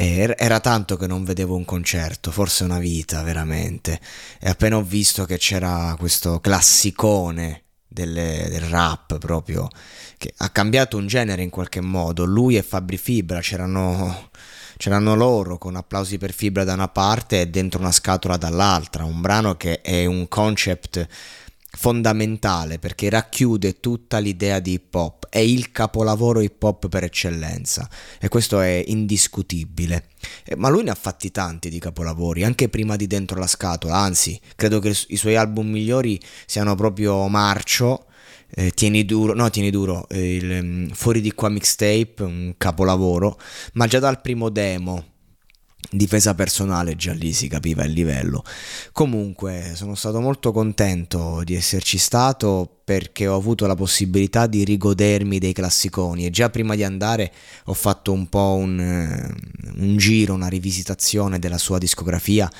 era tanto che non vedevo un concerto, forse una vita veramente. E appena ho visto che c'era questo classicone delle, del rap proprio, che ha cambiato un genere in qualche modo. Lui e Fabri Fibra c'erano, c'erano loro con applausi per Fibra da una parte e dentro una scatola dall'altra. Un brano che è un concept fondamentale perché racchiude tutta l'idea di hip hop, è il capolavoro hip hop per eccellenza e questo è indiscutibile. Eh, ma lui ne ha fatti tanti di capolavori, anche prima di Dentro la scatola, anzi, credo che i suoi album migliori siano proprio Marcio, eh, Tieni duro, no, Tieni duro, eh, il, um, Fuori di qua mixtape, un capolavoro, ma già dal primo demo difesa personale già lì si capiva il livello. Comunque sono stato molto contento di esserci stato perché ho avuto la possibilità di rigodermi dei classiconi e già prima di andare ho fatto un po' un, eh, un giro una rivisitazione della sua discografia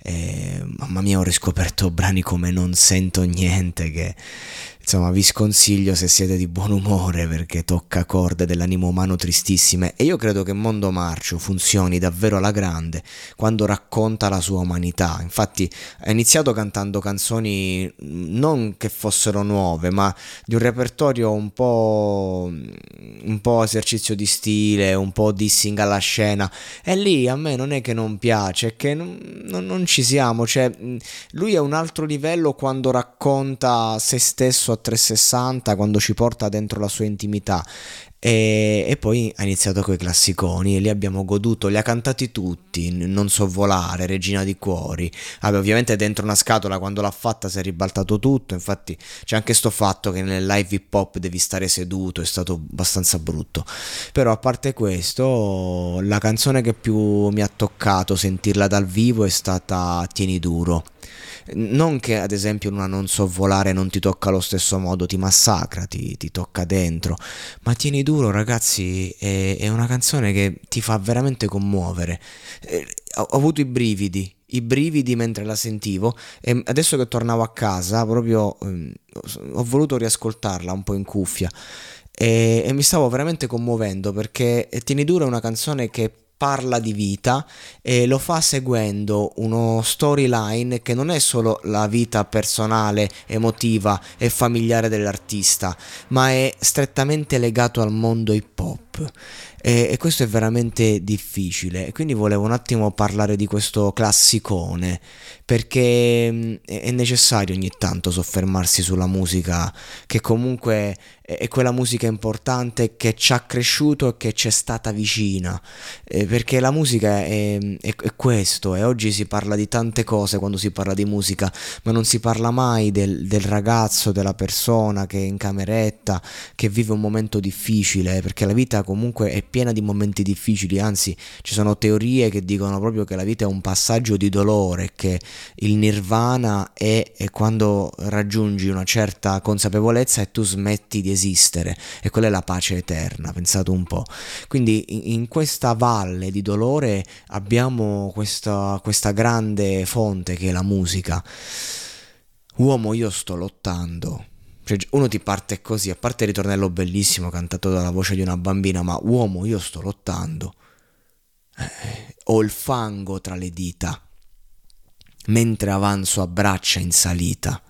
e, mamma mia ho riscoperto brani come Non sento niente che insomma vi sconsiglio se siete di buon umore perché tocca corde dell'animo umano tristissime. E io credo che Mondo Marcio funzioni davvero alla grande quando racconta la sua umanità. Infatti ha iniziato cantando canzoni non che fossero nuove ma di un repertorio un po' un po' esercizio di stile un po' dissing alla scena. E lì a me non è che non piace è che non, non, ci siamo. Cioè lui è un altro livello quando racconta se stesso 360 quando ci porta dentro la sua intimità e, e, poi ha iniziato con i classiconi e li abbiamo goduto, li ha cantati tutti, Non so volare, Regina di Cuori. Vabbè, ovviamente dentro una scatola quando l'ha fatta si è ribaltato tutto, infatti c'è anche sto fatto che nel live hip hop devi stare seduto, è stato abbastanza brutto. Però a parte questo, la canzone che più mi ha toccato sentirla dal vivo è stata Tieni duro non che ad esempio una non so volare non ti tocca allo stesso modo, ti massacra, ti, ti tocca dentro, ma tieni duro ragazzi, è, è, una canzone che ti fa veramente commuovere. Eh, ho, ho avuto i brividi, i brividi mentre la sentivo e adesso che tornavo a casa proprio eh, ho voluto riascoltarla un po' in cuffia e, e mi stavo veramente commuovendo perché Tieni duro è una canzone che parla di vita e lo fa seguendo uno storyline che non è solo la vita personale, emotiva e familiare dell'artista, ma è strettamente legato al mondo hip hop. E, e questo è veramente difficile. Quindi volevo un attimo parlare di questo classicone perché mm, è necessario ogni tanto soffermarsi sulla musica che comunque è quella musica importante che ci ha cresciuto e che ci è stata vicina. Eh, perché la musica è, è, è, questo e oggi si parla di tante cose quando si parla di musica ma non si parla mai del, del ragazzo della persona che è in cameretta che vive un momento difficile perché la vita comunque è piena di momenti difficili, anzi ci sono teorie che dicono proprio che la vita è un passaggio di dolore, che il nirvana è, è quando raggiungi una certa consapevolezza e tu smetti di esistere e quella è la pace eterna, pensate un po'. Quindi in, questa valle di dolore abbiamo questa, questa grande fonte che è la musica. Uomo, io sto lottando cioè, uno ti parte così, a parte il ritornello bellissimo cantato dalla voce di una bambina, ma uomo, io sto lottando. Eh, ho il fango tra le dita, mentre avanzo a braccia in salita.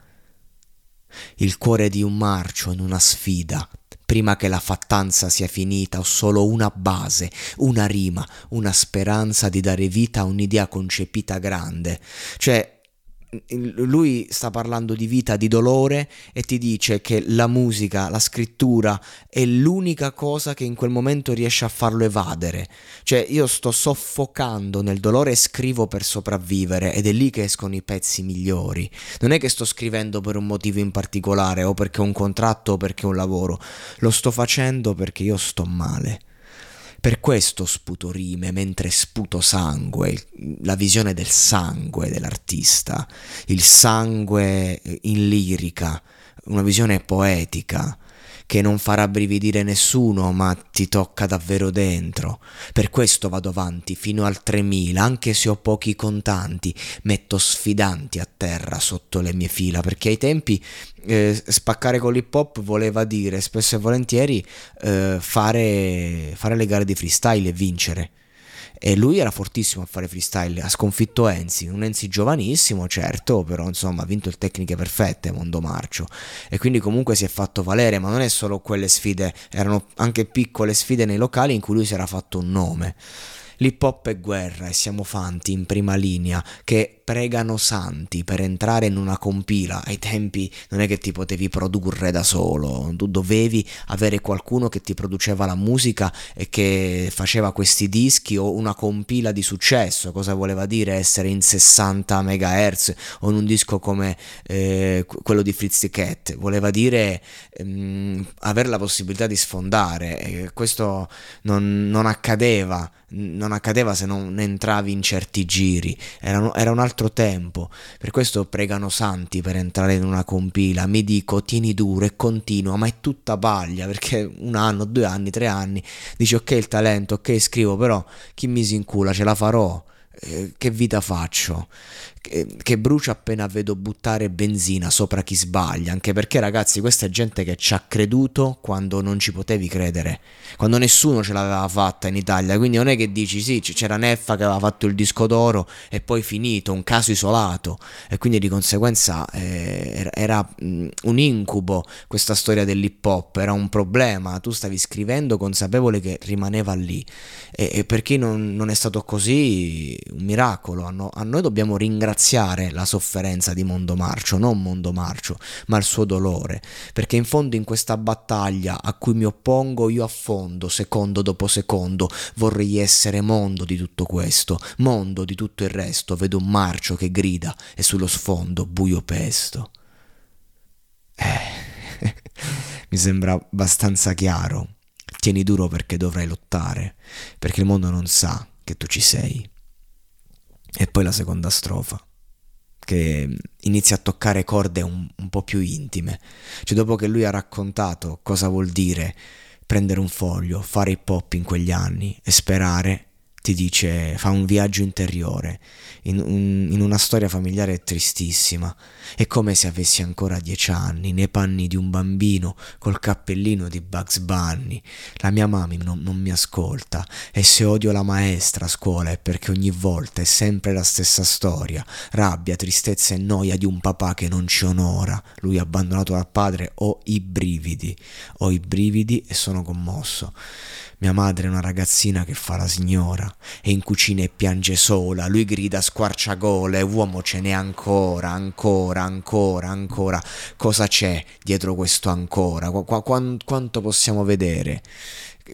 Il cuore di un marcio in una sfida, prima che la fattanza sia finita, ho solo una base, una rima, una speranza di dare vita a un'idea concepita grande. Cioè, lui sta parlando di vita, di dolore e ti dice che la musica, la scrittura è l'unica cosa che in quel momento riesce a farlo evadere. Cioè io sto soffocando nel dolore e scrivo per sopravvivere ed è lì che escono i pezzi migliori. Non è che sto scrivendo per un motivo in particolare o perché ho un contratto o perché ho un lavoro, lo sto facendo perché io sto male. Per questo sputo rime mentre sputo sangue, la visione del sangue dell'artista, il sangue in lirica, una visione poetica che non farà brividire nessuno, ma ti tocca davvero dentro. Per questo vado avanti fino al 3000, anche se ho pochi contanti, metto sfidanti a terra sotto le mie fila, perché ai tempi eh, spaccare con l'hip hop voleva dire spesso e volentieri eh, fare, fare le gare di freestyle e vincere e lui era fortissimo a fare freestyle, ha sconfitto Enzi, un Enzi giovanissimo certo, però insomma ha vinto il Tecniche Perfette, Mondo Marcio e quindi comunque si è fatto valere, ma non è solo quelle sfide, erano anche piccole sfide nei locali in cui lui si era fatto un nome. L'hip hop è guerra e siamo fanti in prima linea che pregano santi per entrare in una compila. Ai tempi non è che ti potevi produrre da solo, tu dovevi avere qualcuno che ti produceva la musica e che faceva questi dischi o una compila di successo. Cosa voleva dire essere in 60 MHz o in un disco come eh, quello di Fritz Cat? Voleva dire ehm, avere la possibilità di sfondare. E questo non, non accadeva non accadeva se non entravi in certi giri, era, era, un altro tempo, per questo pregano santi per entrare in una compila, mi dico tieni duro e continua, ma è tutta paglia, perché un anno, due anni, tre anni, dici ok il talento, ok scrivo, però chi mi si incula ce la farò, eh, che vita faccio? Che, brucia appena vedo buttare benzina sopra chi sbaglia, anche perché ragazzi questa è gente che ci ha creduto quando non ci potevi credere, quando nessuno ce l'aveva fatta in Italia, quindi non è che dici sì, c'era Neffa che aveva fatto il disco d'oro e poi finito, un caso isolato. E quindi di conseguenza eh, era mh, un incubo questa storia dell'hip hop, era un problema, tu stavi scrivendo consapevole che rimaneva lì. E, e per chi non, non è stato così? Un miracolo, a, a noi dobbiamo ringraziare la sofferenza di Mondo Marcio, non Mondo Marcio, ma il suo dolore, perché in fondo in questa battaglia a cui mi oppongo io affondo, secondo dopo secondo, vorrei essere mondo di tutto questo, mondo di tutto il resto, vedo un marcio che grida e sullo sfondo buio pesto. Eh, mi sembra abbastanza chiaro. Tieni duro perché dovrai lottare, perché il mondo non sa che tu ci sei. E poi la seconda strofa, che inizia a toccare corde un, un po' più intime. Cioè dopo che lui ha raccontato cosa vuol dire prendere un foglio, fare hip hop in quegli anni e sperare ti dice, fa un viaggio interiore in, un, in, una storia familiare tristissima. È come se avessi ancora dieci anni, nei panni di un bambino, col cappellino di Bugs Bunny. La mia mamma non, non mi ascolta e se odio la maestra a scuola è perché ogni volta è sempre la stessa storia. Rabbia, tristezza e noia di un papà che non ci onora. Lui abbandonato dal padre, ho i brividi. Ho i brividi e sono commosso. Mia madre è una ragazzina che fa la signora, è in cucina e piange sola, lui grida squarciagole, uomo ce n'è ancora, ancora, ancora, ancora. Cosa c'è dietro questo ancora? Qu- qu- quanto possiamo vedere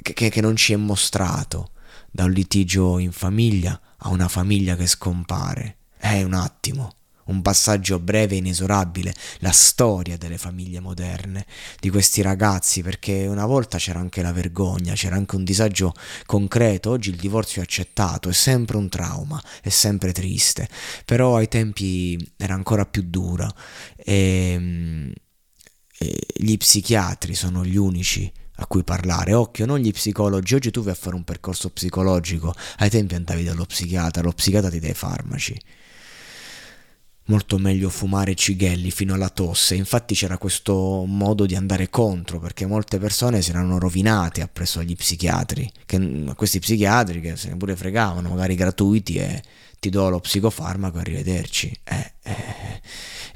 che, che non ci è mostrato? Da un litigio in famiglia a una famiglia che scompare. È un attimo un passaggio breve e inesorabile, la storia delle famiglie moderne, di questi ragazzi, perché una volta c'era anche la vergogna, c'era anche un disagio concreto, oggi il divorzio è accettato, è sempre un trauma, è sempre triste, però ai tempi era ancora più dura e, e gli psichiatri sono gli unici a cui parlare. Occhio, non gli psicologi. Oggi tu vai a fare un percorso psicologico. Ai tempi andavi dallo psichiatra, lo psichiatra ti dà i farmaci. Molto meglio fumare cighelli fino alla tosse. Infatti c'era questo modo di andare contro, perché molte persone si erano rovinate appresso agli psichiatri, che, questi psichiatri che se ne pure fregavano, magari gratuiti e ti do lo psicofarmaco, arrivederci. Eh, eh.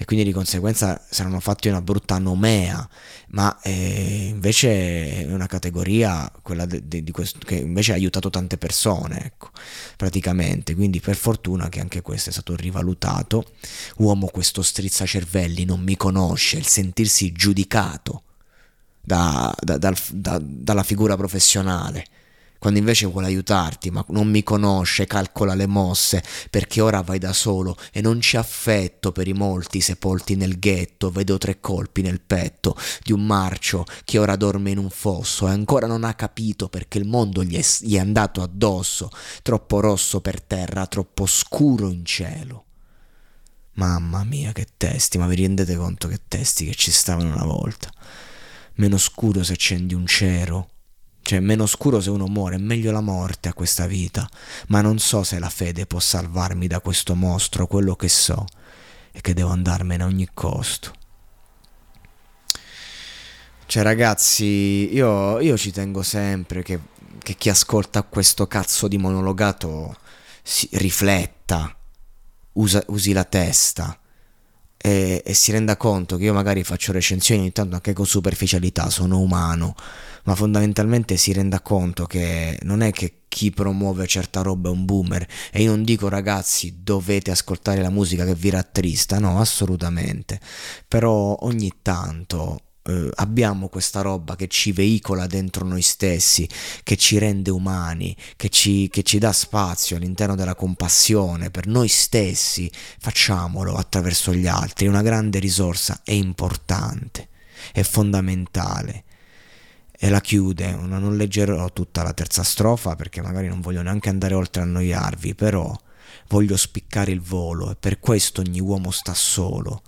E quindi di conseguenza saranno fatti una brutta nomea, ma eh, invece è una categoria, quella de, de, di questo, che invece ha aiutato tante persone, ecco, praticamente. Quindi per fortuna che anche questo è stato rivalutato. Uomo questo strizzacervelli non mi conosce, il sentirsi giudicato da, da, da, dalla figura professionale quando invece vuole aiutarti, ma non mi conosce, calcola le mosse, perché ora vai da solo e non c'è affetto per i molti sepolti nel ghetto, vedo tre colpi nel petto di un marcio che ora dorme in un fosso e ancora non ha capito perché il mondo gli è, gli è andato addosso, troppo rosso per terra, troppo scuro in cielo. Mamma mia, che testi, ma vi rendete conto che testi che ci stavano una volta? Meno scuro se accendi un cero cioè, meno scuro se uno muore, meglio la morte a questa vita. Ma non so se la fede può salvarmi da questo mostro. Quello che so è che devo andarmene a ogni costo. Cioè, ragazzi, io, io ci tengo sempre che, che, chi ascolta questo cazzo di monologato si, rifletta, usa, usi la testa. E, e, si renda conto che io magari faccio recensioni ogni tanto anche con superficialità, sono umano, ma fondamentalmente si renda conto che non è che chi promuove certa roba è un boomer. E io non dico ragazzi dovete ascoltare la musica che vi rattrista, no, assolutamente, però ogni tanto eh, abbiamo questa roba che ci veicola dentro noi stessi, che ci rende umani, che ci, che ci dà spazio all'interno della compassione per noi stessi, facciamolo attraverso gli altri, è una grande risorsa, è importante, è fondamentale e la chiude. Non leggerò tutta la terza strofa perché magari non voglio neanche andare oltre a annoiarvi, però voglio spiccare il volo e per questo ogni uomo sta solo.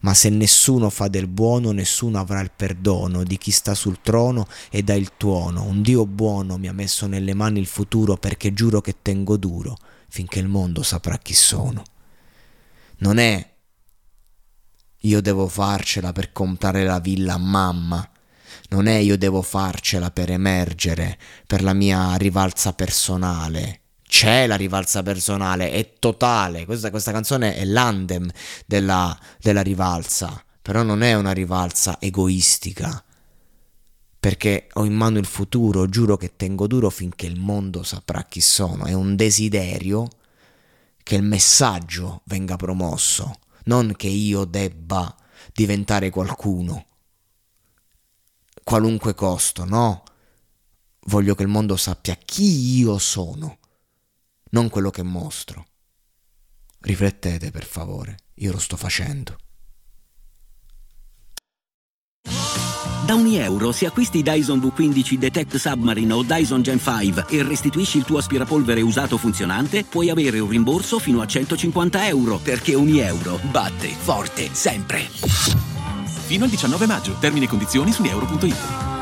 Ma se nessuno fa del buono, nessuno avrà il perdono di chi sta sul trono e dà il tuono. Un Dio buono mi ha messo nelle mani il futuro perché giuro che tengo duro finché il mondo saprà chi sono. Non è io devo farcela per comprare la villa a mamma non è io devo farcela per emergere, per la mia rivalsa personale. C'è la rivalsa personale, è totale. Questa, questa canzone è l'andem della, della rivalsa, però non è una rivalsa egoistica. Perché ho in mano il futuro, giuro che tengo duro finché il mondo saprà chi sono. È un desiderio che il messaggio venga promosso, non che io debba diventare qualcuno qualunque costo, no. Voglio che il mondo sappia chi io sono, non quello che mostro. Riflettete per favore, io lo sto facendo. Da ogni euro, se acquisti Dyson V15 Detect Submarine o Dyson Gen 5 e restituisci il tuo aspirapolvere usato funzionante, puoi avere un rimborso fino a 150 euro, perché ogni euro batte forte sempre. Fino al 19 maggio. Termini e condizioni su euro.it.